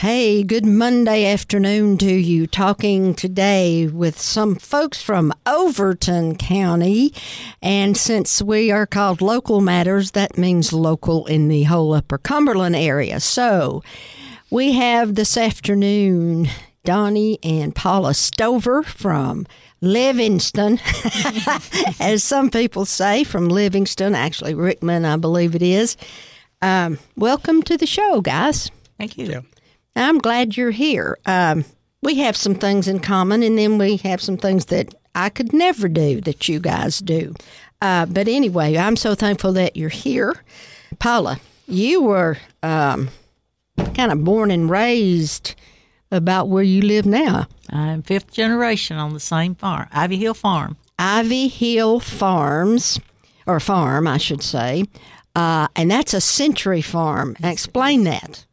Hey, good Monday afternoon to you. Talking today with some folks from Overton County. And since we are called Local Matters, that means local in the whole Upper Cumberland area. So we have this afternoon Donnie and Paula Stover from Livingston, as some people say, from Livingston, actually, Rickman, I believe it is. Um, welcome to the show, guys. Thank you. I'm glad you're here. Um, we have some things in common, and then we have some things that I could never do that you guys do. Uh, but anyway, I'm so thankful that you're here. Paula, you were um, kind of born and raised about where you live now. I'm fifth generation on the same farm, Ivy Hill Farm. Ivy Hill Farms, or farm, I should say. Uh, and that's a century farm. Explain that.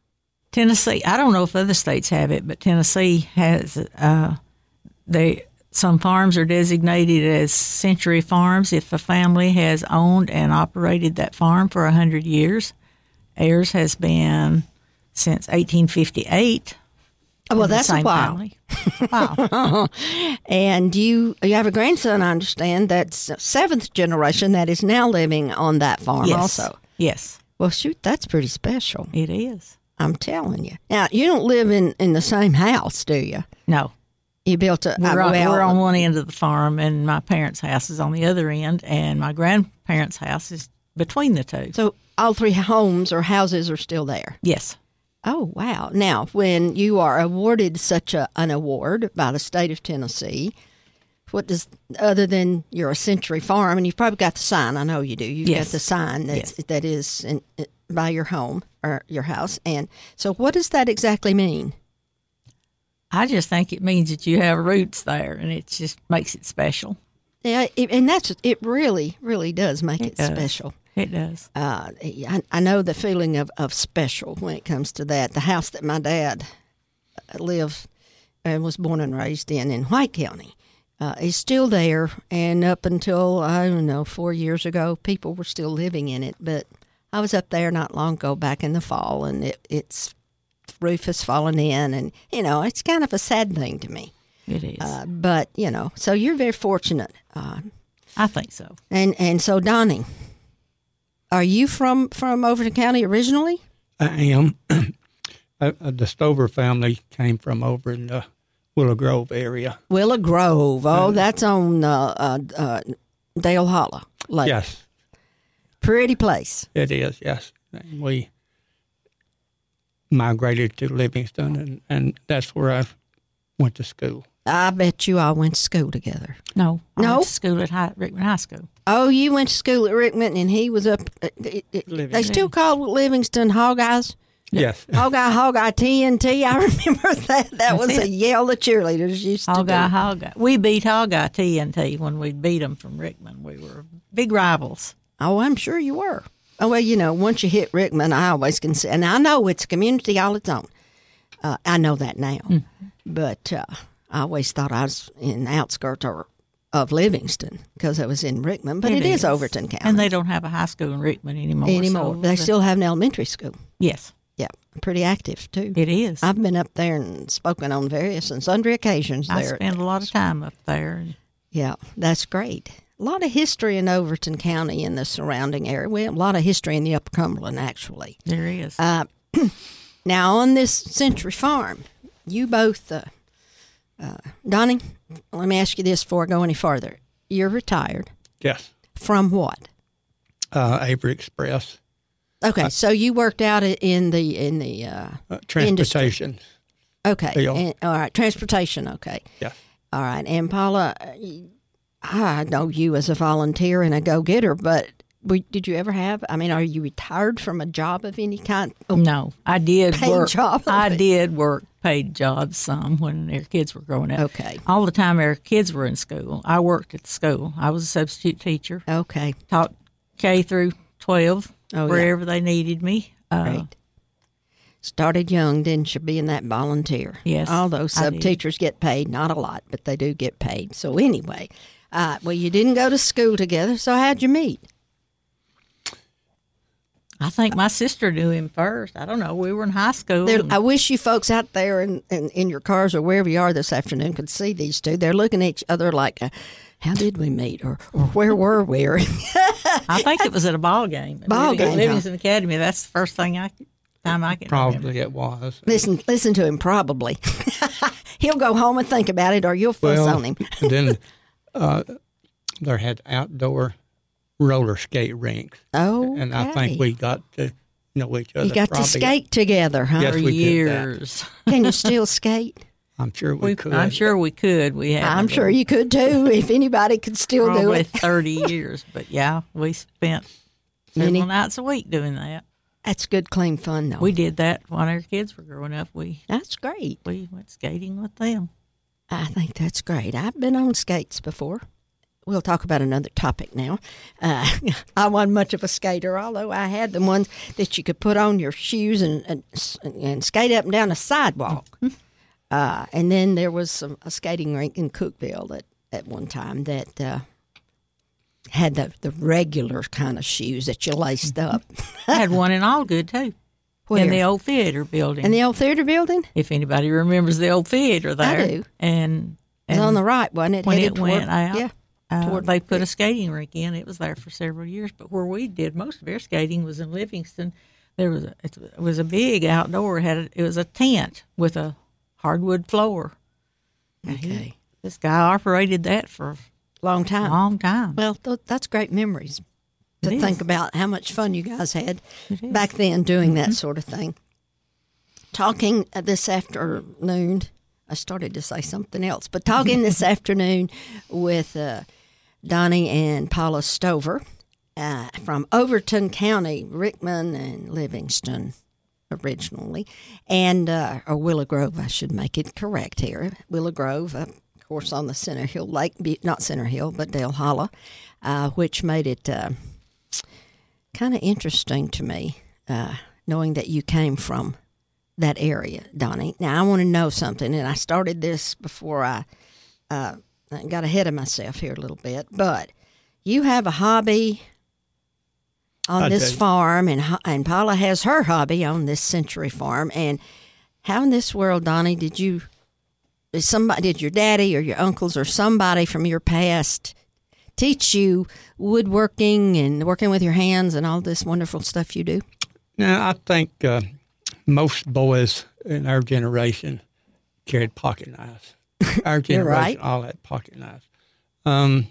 Tennessee, I don't know if other states have it, but Tennessee has uh, they some farms are designated as century farms if a family has owned and operated that farm for 100 years. Ayers has been since 1858. Oh, well, that's a while. Wow. And you you have a grandson, I understand, that's seventh generation that is now living on that farm yes. also. Yes, Well, shoot, that's pretty special. it is. I'm telling you. Now, you don't live in, in the same house, do you? No, You built a. We're, on, well, we're on one end of the farm, and my parents' house is on the other end, and my grandparents' house is between the two. So all three homes or houses are still there. Yes. Oh, wow. Now, when you are awarded such a, an award by the state of Tennessee, what does, other than you're a century farm, and you've probably got the sign, I know you do. You've Yes. got the sign that's, Yes. that is in, by your home or your house. And so, what does that exactly mean? I just think it means that you have roots there, and it just makes it special. Yeah, it, and that's it. Really, really does make it, It does. special. It does. Uh, I, I know the feeling of, of special when it comes to that. The house that my dad lived and was born and raised in in White County uh, is still there. And up until, I don't know, four years ago, people were still living in it. But I was up there not long ago, back in the fall, and it, its roof has fallen in. And, you know, it's kind of a sad thing to me. It is. Uh, but, you know, so you're very fortunate. Uh, I think so. and, and so, Donnie, are you from, from Overton County originally? I am. Uh, uh, the Stover family came from over in the Willow Grove area. Willow Grove. Oh, that's on uh, uh, uh, Dale Hollow Lake. Yes, Pretty place. it is. Yes, and we migrated to Livingston, and, and that's where I went to school. I bet you all went to school together. No. I No? went to school at High, Rickman High School. Oh, you went to school at Rickman, and he was up. Uh, it, it, they Livingston. still call Livingston Hogeyes. Yes, Hogeye, Hogeye, TNT. I remember that. That That's was a yell the cheerleaders used to Hogeye, do. Hogeye. We beat Hogeye TNT when we beat them from Rickman. We were big rivals. Oh, I'm sure you were. Oh well, you know, once you hit Rickman, I always can say, and I know it's a community all its own. Uh, I know that now, Mm-hmm. but uh, I always thought I was in the outskirts or, of Livingston because I was in Rickman, but It it is. is. Overton County And they don't have a high school in Rickman anymore. anymore. so they the- still have an elementary school. Yes, Yeah, pretty active too. it is. I've been up there and spoken on various and sundry occasions I there. spend a lot of time up there. Yeah, that's great. A lot of history in Overton County and the surrounding area. Well, a lot of history in the Upper Cumberland, actually. there is. Uh, now, on this Century Farm, you both, uh, uh, Donnie, let me ask you this before I go any further. You're retired. yes. From what? Uh, Averitt Express Okay, so you worked out in the in the uh, uh, transportation. okay, and- all right, transportation. Okay, Yes, all right, and Paula, uh, I know you as a volunteer and a go getter, but we, did you ever have? I mean, are you retired from a job of any kind? Oh, no, I did work. job. I did work paid jobs some when their kids were growing up. Okay, All the time our kids were in school, I worked at the school. I was a substitute teacher, okay, taught K through 12 Oh, yeah. wherever they needed me. Uh, great. Started young, didn't you? Being that volunteer. Yes, Although sub teachers get paid, not a lot, but they do get paid. So anyway, uh, well, you didn't go to school together. So how'd you meet? I think my sister knew him first. I don't know. We were in high school. They're- I wish you folks out there in, in, in your cars or wherever you are this afternoon could see these two. They're looking at each other like, uh, how did we meet? Or, or where were we? Or, I think it was at a ball game. at Ball Living- game, Livingston Academy. That's the first thing I time I can remember. Probably it was. listen, listen to him, probably. He'll go home and think about it, or you'll fuss Well, on him. then uh, there had outdoor roller skate rinks, Oh, and I think we got to know each other. You got probably, to skate together, huh? Yes, For we did that. years. Can you still skate? I'm sure we, We, could. I'm sure we could. We had. I'm sure you could too, if anybody could still do probably it. 30 years. But yeah, we spent several Many- nights a week doing that. That's good, clean fun, though. We did that when our kids were growing up. We That's great. we went skating with them. I think that's great. I've been on skates before. We'll talk about another topic now. Uh, I wasn't much of a skater, although I had the ones that you could put on your shoes and and, and skate up and down a sidewalk. Uh, and then there was some, a skating rink in Cookeville at, at one time that uh, had the, the regular kind of shoes that you laced up. I had one in Algood too, Where? in the old theater building. in the old theater building? if anybody remembers the old theater there, I do. and It was and on the right, wasn't it? when it toward- went out, Yeah. uh, toward- they put a skating rink in. It was there for several years, but where we did most of our skating was in Livingston. There was a, it was a big outdoor. It had a, it was a tent with a hardwood floor. And he- Okay. this guy operated that for a Long time. long time. Well, th- that's great memories to It is. think about how much fun you guys had back then doing Mm-hmm. that sort of thing. Talking uh, this afternoon, I started to say something else, but talking this afternoon with uh, Donnie and Paula Stover uh, from Overton County, Rickman and Livingston originally, and uh, or Willow Grove. I should make it correct here. Willow Grove, uh, of course, on the Center Hill Lake, not Center Hill, but Dale Hollow, uh, which made it uh, kind of interesting to me, uh, knowing that you came from that area, Donnie. Now I want to know something, and I started this before I uh, got ahead of myself here a little bit, but you have a hobby on I this do. farm, and and Paula has her hobby on this Century Farm. And how in this world, Donnie, did you? Did somebody, did your daddy or your uncles or somebody from your past teach you woodworking and working with your hands and all this wonderful stuff you do? Now, I think uh, most boys in our generation carried pocket knives. Our generation right. all had pocket knives. Um,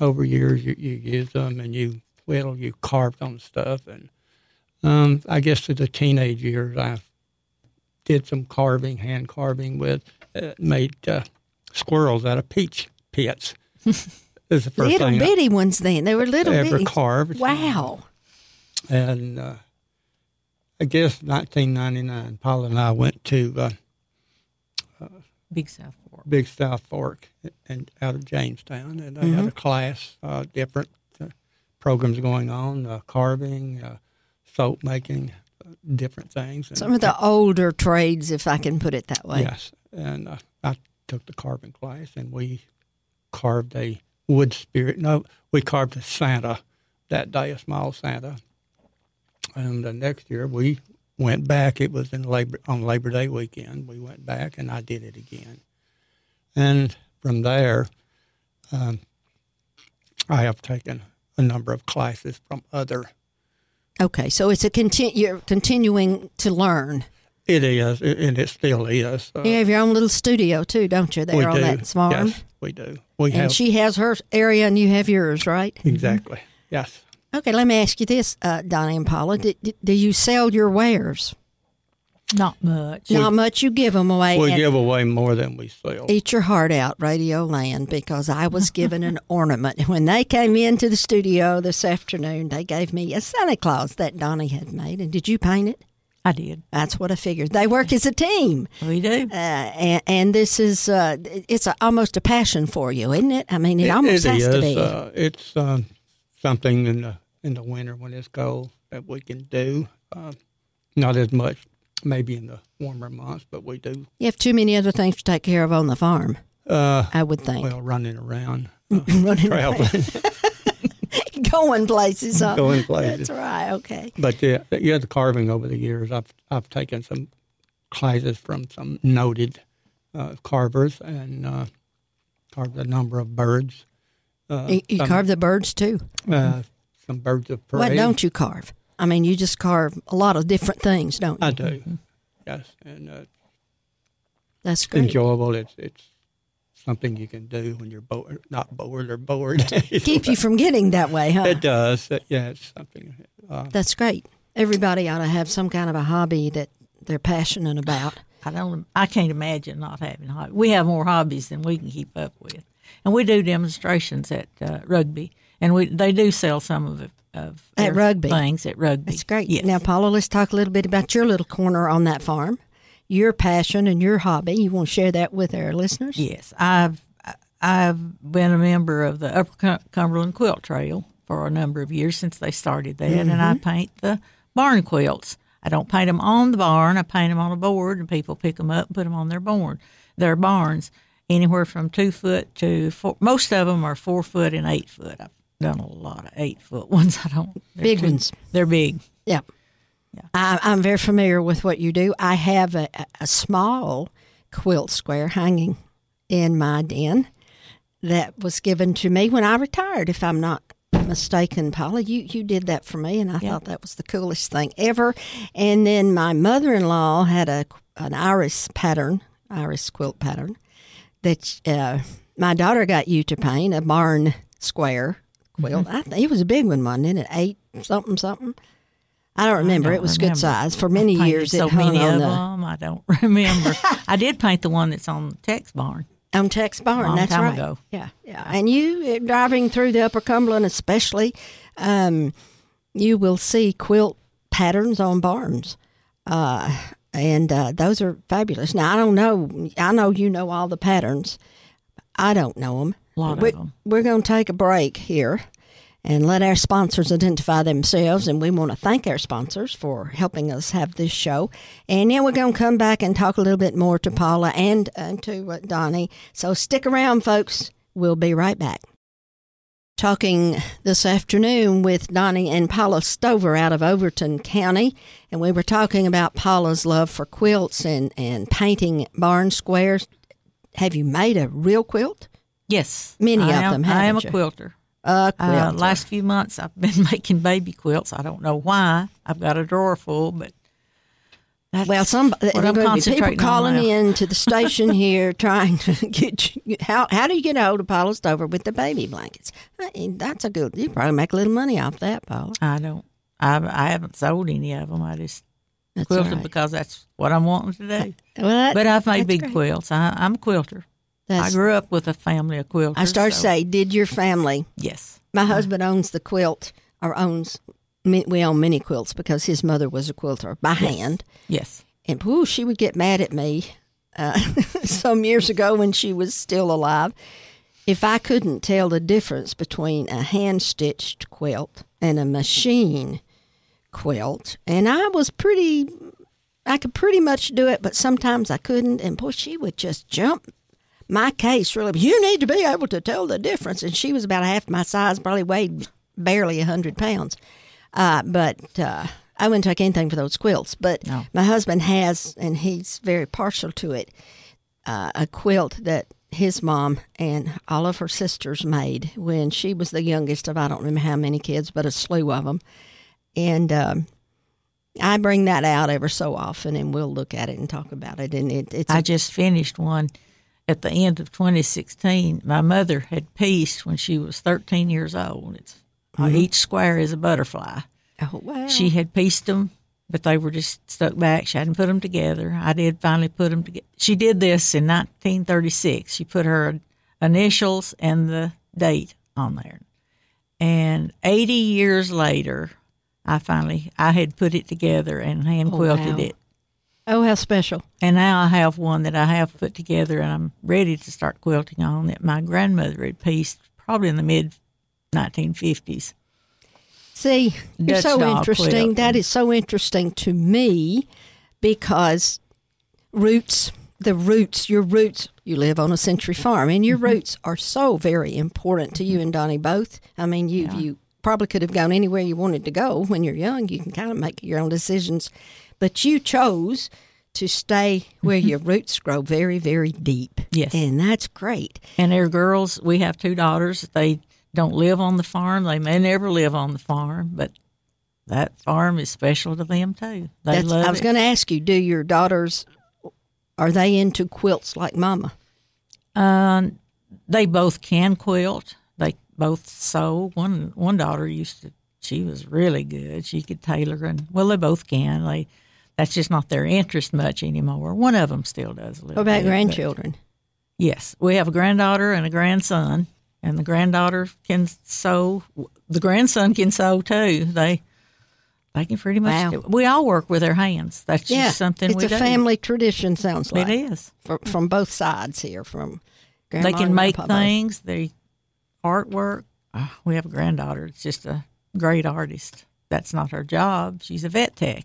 over years, you, you used them and you whittled, you carved on stuff. And um, I guess through the teenage years, I did some carving, hand carving with, uh, made uh, squirrels out of peach pits. Is the first little thing I bitty ones then. They were little ever bitty. carved. Wow. And uh, I guess 1999, Paula and I went to uh, Big South Fork. Big South Fork and out of Jamestown, and they had a class, uh, different uh, programs going on, uh, carving, uh, soap making, uh, different things. And, Some of the older trades, if I can put it that way. yes, and uh, I took the carving class, and we carved a wood spirit. No, we carved a Santa that day, a small Santa. And the next year we went back. It was in Labor on Labor Day weekend. We went back, and I did it again. And from there, um, I have taken a number of classes from other. Okay, so it's a continu- you're continuing to learn. It is, and it still is. Uh, You have your own little studio too, don't you? There on do. that farm. Yes, we do. We And have she has her area, and you have yours, right? exactly. Yes. Okay, let me ask you this, uh, Donnie and Paula: do, do, do you sell your wares? Not much. Not much. You give them away. We give away more than we sell. Eat your heart out, Radio Land, because I was given an ornament. When they came into the studio this afternoon, they gave me a Santa Claus that Donnie had made. And did you paint it? I did. That's what I figured. They work as a team. We do. Uh, and, and this is, uh, it's a, almost a passion for you, isn't it? I mean, it, almost it has is. to be. Uh, it's um, something in the in the winter when it's cold that we can do. Uh, not as much, maybe in the warmer months, but we do. you have too many other things to take care of on the farm, Uh, I would think. well, running around, uh, Running traveling. going places. Huh? Going places. That's right. Okay. But yeah, yeah, the carving over the years, I've I've taken some classes from some noted uh, carvers and uh, carved a number of birds. Uh, You, you some, carve the birds too. uh, some birds of prey. What don't you carve? I mean, you just carve a lot of different things, don't you? I do. Yes, and uh, That's great. enjoyable. It's it's something you can do when you're bored, not bored or bored. Keep you from getting that way, huh? It does. Uh, yeah, it's something. Uh, That's great. Everybody ought to have some kind of a hobby that they're passionate about. I don't. I can't imagine not having hobbies. We have more hobbies than we can keep up with, and we do demonstrations at uh, Rugby, and we they do sell some of it, of At Rugby. things at Rugby. That's great. Yes. Now, Paula, let's talk a little bit about your little corner on that farm, your passion and your hobby. You want to share that with our listeners? Yes, I've I've been a member of the Upper Cumberland Quilt Trail for a number of years since they started that, and I mm-hmm. paint the barn quilts. I don't paint them on the barn; I paint them on a board, and people pick them up and put them on their barn, their barns, anywhere from two foot to four. Most of them are four foot and eight foot. I've done a lot of eight foot ones. I don't Big too- ones. They're big. Yeah. I, I'm very familiar with what you do. I have a, a small quilt square hanging in my den that was given to me when I retired, if I'm not mistaken, Paula. You, you did that for me, and I thought that was the coolest thing ever. And then my mother in law had a an iris pattern, iris quilt pattern, that uh, my daughter got you to paint, a barn square quilt. I think it was a big one, wasn't it? Eight something something. I don't remember. don't it was remember. good size. For many years, so many of the them. I don't remember. I did paint the one that's on Tex Barn. on Tex Barn. Long that's time right. ago. Yeah, yeah. And you uh, driving through the Upper Cumberland, especially, um, you will see quilt patterns on barns, uh, and uh, those are fabulous. Now I don't know. I know you know all the patterns. I don't know them. A lot we, of them. We're going to take a break here and let our sponsors identify themselves. And we want to thank our sponsors for helping us have this show. And then we're going to come back and talk a little bit more to Paula and, and to uh, Donnie. So stick around, folks. We'll be right back. Talking this afternoon with Donnie and Paula Stover out of Overton County. And we were talking about Paula's love for quilts and, and painting barn squares. Have you made a real quilt? Yes, Many I of am, them, I am a you? quilter. A quilt. Uh, last few months, I've been making baby quilts. I don't know why. I've got a drawer full, but that's Well, some I'm people calling in to the station here trying to get you, how how do you get a hold of Paula Stover with the baby blankets? I mean, that's a good. You probably make a little money off that, Paula. I don't. I I haven't sold any of them. I just That's quilted right. because that's what I'm wanting to do. Well, that- But I've made big great. quilts. I, I'm a quilter. I grew up with a family of quilters. I started to so- say, did your family? yes. My husband owns the quilt or owns. We own many quilts because his mother was a quilter by hand. Yes. And whoo, she would get mad at me uh, some years ago when she was still alive if I couldn't tell the difference between a hand stitched quilt and a machine quilt. And I was pretty, I could pretty much do it, but sometimes I couldn't. And boy, she would just jump my case really. You need to be able to tell the difference. And she was about half my size, probably weighed barely a hundred pounds. Uh, but uh, I wouldn't take anything for those quilts. But No. my husband has, and he's very partial to it, uh, a quilt that his mom and all of her sisters made when she was the youngest of I don't remember how many kids, but a slew of them. And um, I bring that out ever so often, and we'll look at it and talk about it. And it, it's I a, just finished one at the end of 2016. My mother had pieced when she was 13 years old. It's uh, Mm-hmm. each square is a butterfly. oh wow. She had pieced them, but they were just stuck back. She hadn't put them together. I did finally put them together. She did this in 1936. She put her initials and the date on there. And 80 years later, I finally I had put it together and hand Oh, quilted wow. it. Oh how special. And now I have one that I have put together and I'm ready to start quilting on that my grandmother had pieced probably in the mid 1950s. See, you're Dutch so interesting. quilt. That is so interesting to me because roots, the roots, your roots, you live on a century farm and your Mm-hmm. roots are so very important to you and Donnie both. I mean, you you probably could have gone anywhere you wanted to go when you're young. You can kind of make your own decisions, but you chose to stay where your roots grow very, very deep. Yes. and that's great. And they're girls. We have two daughters. They don't live on the farm. They may never live on the farm, but that farm is special to them too. They That's, love I was going to ask you: Do your daughters are they into quilts like Mama? Um, they both can quilt. They both sew. One one daughter used to. She was really good. She could tailor, and well, they both can. They that's just not their interest much anymore. One of them still does a little. What about bit, grandchildren? Yes, we have a granddaughter and a grandson, and the granddaughter can sew. The grandson can sew too. They they can pretty much. Wow. Do, we all work with our hands. That's Yeah, just something it's a do. family tradition. Sounds like It is. from, from both sides here. From grandma they can make grandpa things. They artwork. Ah, we have a granddaughter. It's just a great artist. That's not her job. She's a vet tech,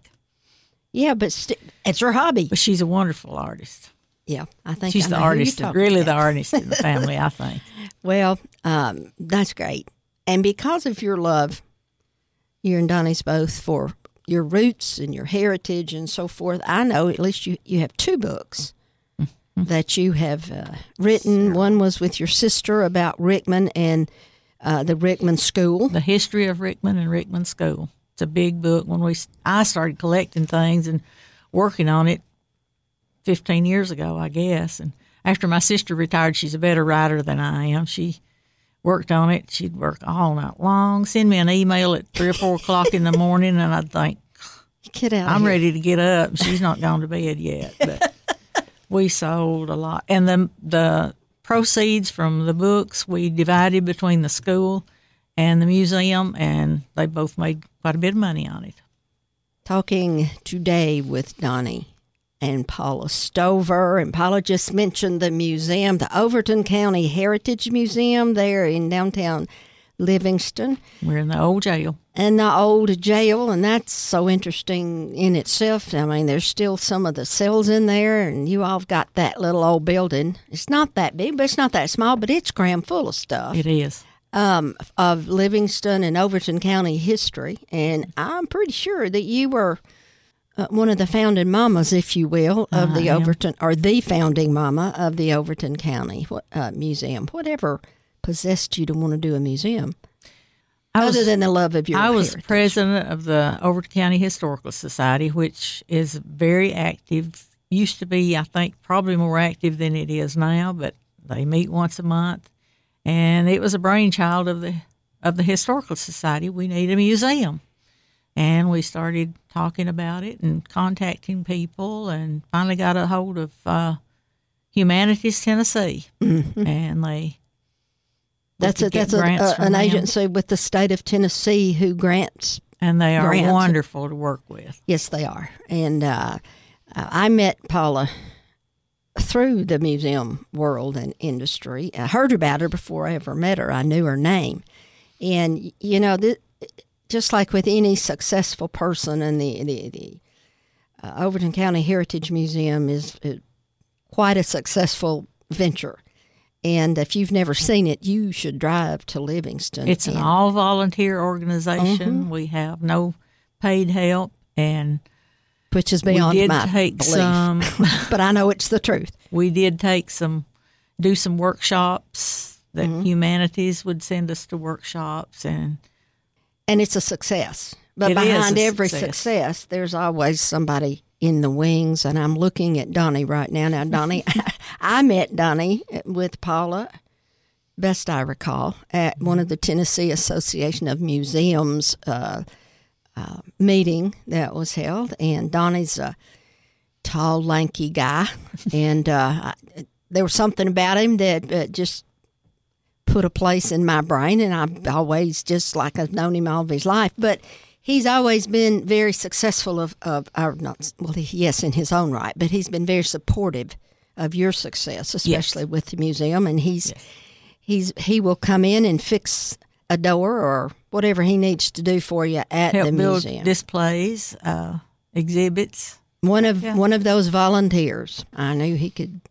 Yeah, but st- it's her hobby. but she's a wonderful artist. Yeah, I think She's I the know who you're artist, really the artist in the family. I think. Well, um, that's great. And because of your love, you and Donnie's both for your roots and your heritage and so forth, I know at least you, you have two books that you have uh, written. One was with your sister about Rickman and uh, the Rickman School. the history of Rickman and Rickman School. It's a big book. When we I started collecting things and working on it 15 years ago, I guess. And after my sister retired, she's a better writer than I am. She worked on it. She'd work all night long, send me an email at three or four o'clock in the morning, and I'd think, Get out! I'm here. ready to get up. She's not gone to bed yet. But we sold a lot, and the the proceeds from the books we divided between the school and the museum, and they both made quite a bit of money on it. talking today with Donnie and Paula Stover. And Paula just mentioned the museum, the Overton County Heritage Museum there in downtown Livingston, We're in the old jail. and the old jail. And that's so interesting in itself. I mean, there's still some of the cells in there, and you all have got that little old building. It's not that big, but it's not that small, but it's crammed full of stuff It is. Um, of Livingston and Overton County history, and I'm pretty sure that you were uh, one of the founding mamas, if you will, of the I am. Overton, or the founding mama of the Overton County what- uh, Museum. Whatever possessed you to want to do a museum, I other was, than the love of your I was heritage? president of the Overton County Historical Society, which is very active. Used to be, I think, probably more active than it is now, but they meet once a month. And it was a brainchild of the of the Historical Society. We need a museum, and we started talking about it and contacting people, and finally got a hold of uh, Humanities Tennessee, and they. That's a, that's a, from an them. agency with the state of Tennessee who grants and they are grants. wonderful to work with. Yes, they are. And uh, I met Paula through the museum world and industry. I heard about her before I ever met her. I knew her name. And, you know, th- just like with any successful person, and the, the, the uh, Overton County Heritage Museum is uh, quite a successful venture. And if you've never seen it, you should drive to Livingston. It's an all volunteer organization. Mm-hmm. We have no paid help, and which is beyond did my take belief. some. but I know it's the truth. we did take some, do some workshops that Mm-hmm. humanities would send us to workshops, and and it's a success. But behind every success. success. there's always somebody in the wings. And I'm looking at Donnie right now. Now, Donnie, I met Donnie with Paula, best I recall, at one of the Tennessee Association of Museums uh, uh, meeting that was held. And Donnie's a tall, lanky guy, and uh, I, there was something about him that uh, just put a place in my brain, and I've always just like I've known him all of his life. But he's always been very successful of of our not well, he, yes, in his own right, but he's been very supportive of your success, especially with the museum. And he's he's he will come in and fix a door or whatever he needs to do for you at help the museum. displays, uh, exhibits. one of Yeah. one of those volunteers. I knew he could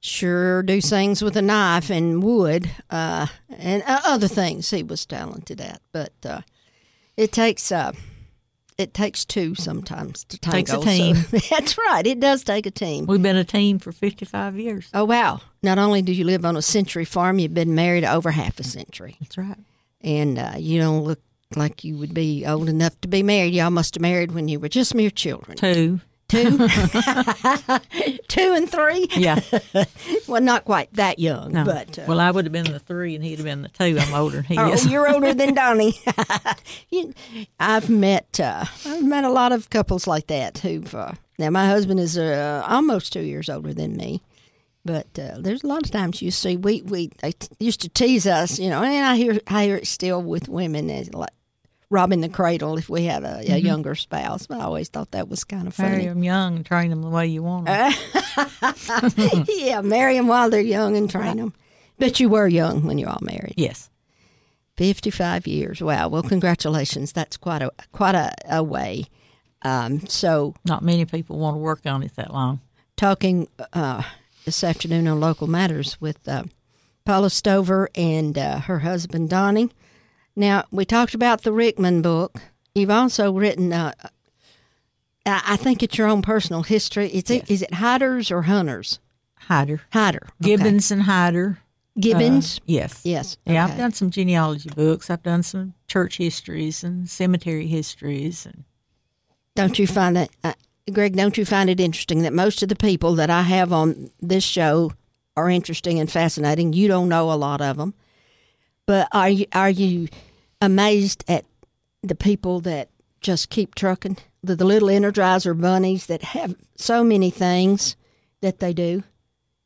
sure do things with a knife and wood uh, and uh, other things he was talented at. But uh, it takes uh, it takes two sometimes to tango. Takes a so- team. that's right. It does take a team. We've been a team for 55 years. Oh wow! Not only do you live on a century farm, you've been married over half a century, That's right. And uh, you don't look like you would be old enough to be married. Y'all must have married when you were just mere children. Two. Two, two and three. Yeah. Well, not quite that young, No. but uh, well, I would have been the three, and he'd have been the two. I'm older than he Oh, is. you're older than Donnie. You- I've met uh, I've met a lot of couples like that who've. Uh, now my husband is uh, almost two years older than me, but uh, there's a lot of times you see we we they t- used to tease us, you know, and I hear I hear it still with women as like robbing the cradle if we had a, a younger spouse. I always thought that was kind of funny. Marry them young and train them the way you want them. yeah, marry them while they're young and train them. But you were young when you all married. yes. 55 years. Wow. Well, congratulations. That's quite a quite a, a way. Um, so, Not many people want to work on it that long. talking uh, this afternoon on Local Matters with uh, Paula Stover and uh, her husband Donnie. Now, we talked about the Rickman book. You've also written, uh, I think it's your own personal history. It's Is it, is it Hyders or Hunters? Hyder. Hyder. Okay. Gibbons and Hyder. Gibbons? Uh, yes. yes. Yeah, I've done some genealogy books. I've done some church histories and cemetery histories. And Don't you find that, uh, Greg? Don't you find it interesting that most of the people that I have on this show are interesting and fascinating? You don't know a lot of them, but are you are you amazed at the people that just keep trucking? The, the little Energizer bunnies that have so many things that they do.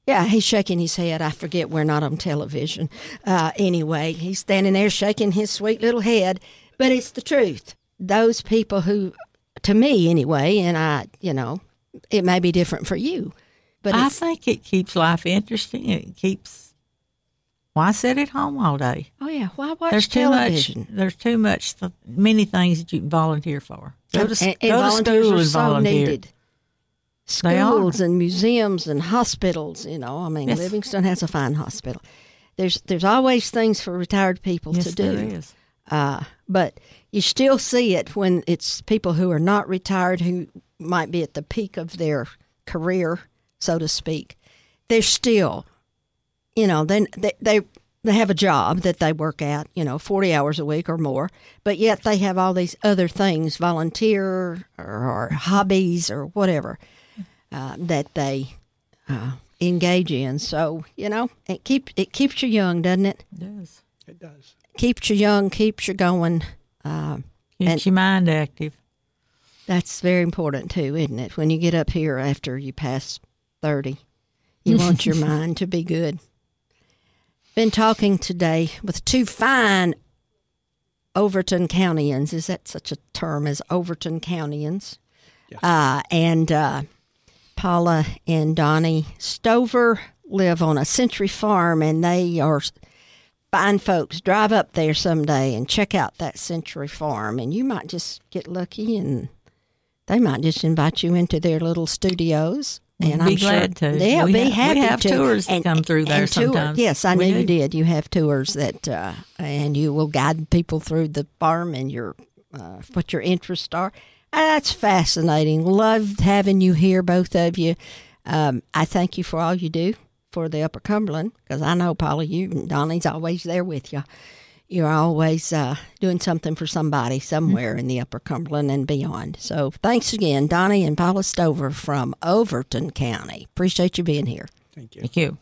Yeah, he's shaking his head. I forget we're not on television. Uh, anyway, he's standing there shaking his sweet little head, but it's the truth. Those people who, to me anyway, and I, you know, it may be different for you, but I think it keeps life interesting. It keeps. Why sit at home all day? oh yeah, why watch There's too television? much. There's too much. Th- many things that you can volunteer for. Go to, and, and go to school and volunteer. needed. Schools and museums and hospitals. You know, I mean, Yes. Livingston has a fine hospital. There's there's always things for retired people Yes, to do. there is. Uh, but you still see it when it's people who are not retired who might be at the peak of their career, so to speak. They're still, you know, they they they, they have a job that they work at, you know, forty hours a week or more, but yet they have all these other things, volunteer or, or hobbies or whatever uh, that they uh, engage in. So you know, it keep it keeps you young, doesn't it? It does. It does. Keeps you young, keeps you going. Uh, Keeps And- your mind active. That's very important too, isn't it? When you get up here after you pass 30, you want your mind to be good. Been talking today with two fine Overton Countyans. Is that such a term as Overton Countyans? Yes. Uh, and uh, Paula and Donnie Stover live on a century farm, and they are fine folks. Drive up there someday and check out that century farm, and you might just get lucky, and they might just invite you into their little studios. And Be I'm glad sure, to. Yeah, We be have- we happy have to. tours that come through there and tour- sometimes. Yes, I We knew you did. You have tours that, uh, and you will guide people through the farm and your uh, what your interests are. That's fascinating. Loved having you here, both of you. Um, I thank you for all you do for the Upper Cumberland because I know Paula, you and Donnie's always there with you. You're always uh, doing something for somebody somewhere in the Upper Cumberland and beyond. So thanks again, Donnie and Paula Stover from Overton County. Appreciate you being here. Thank you. Thank you.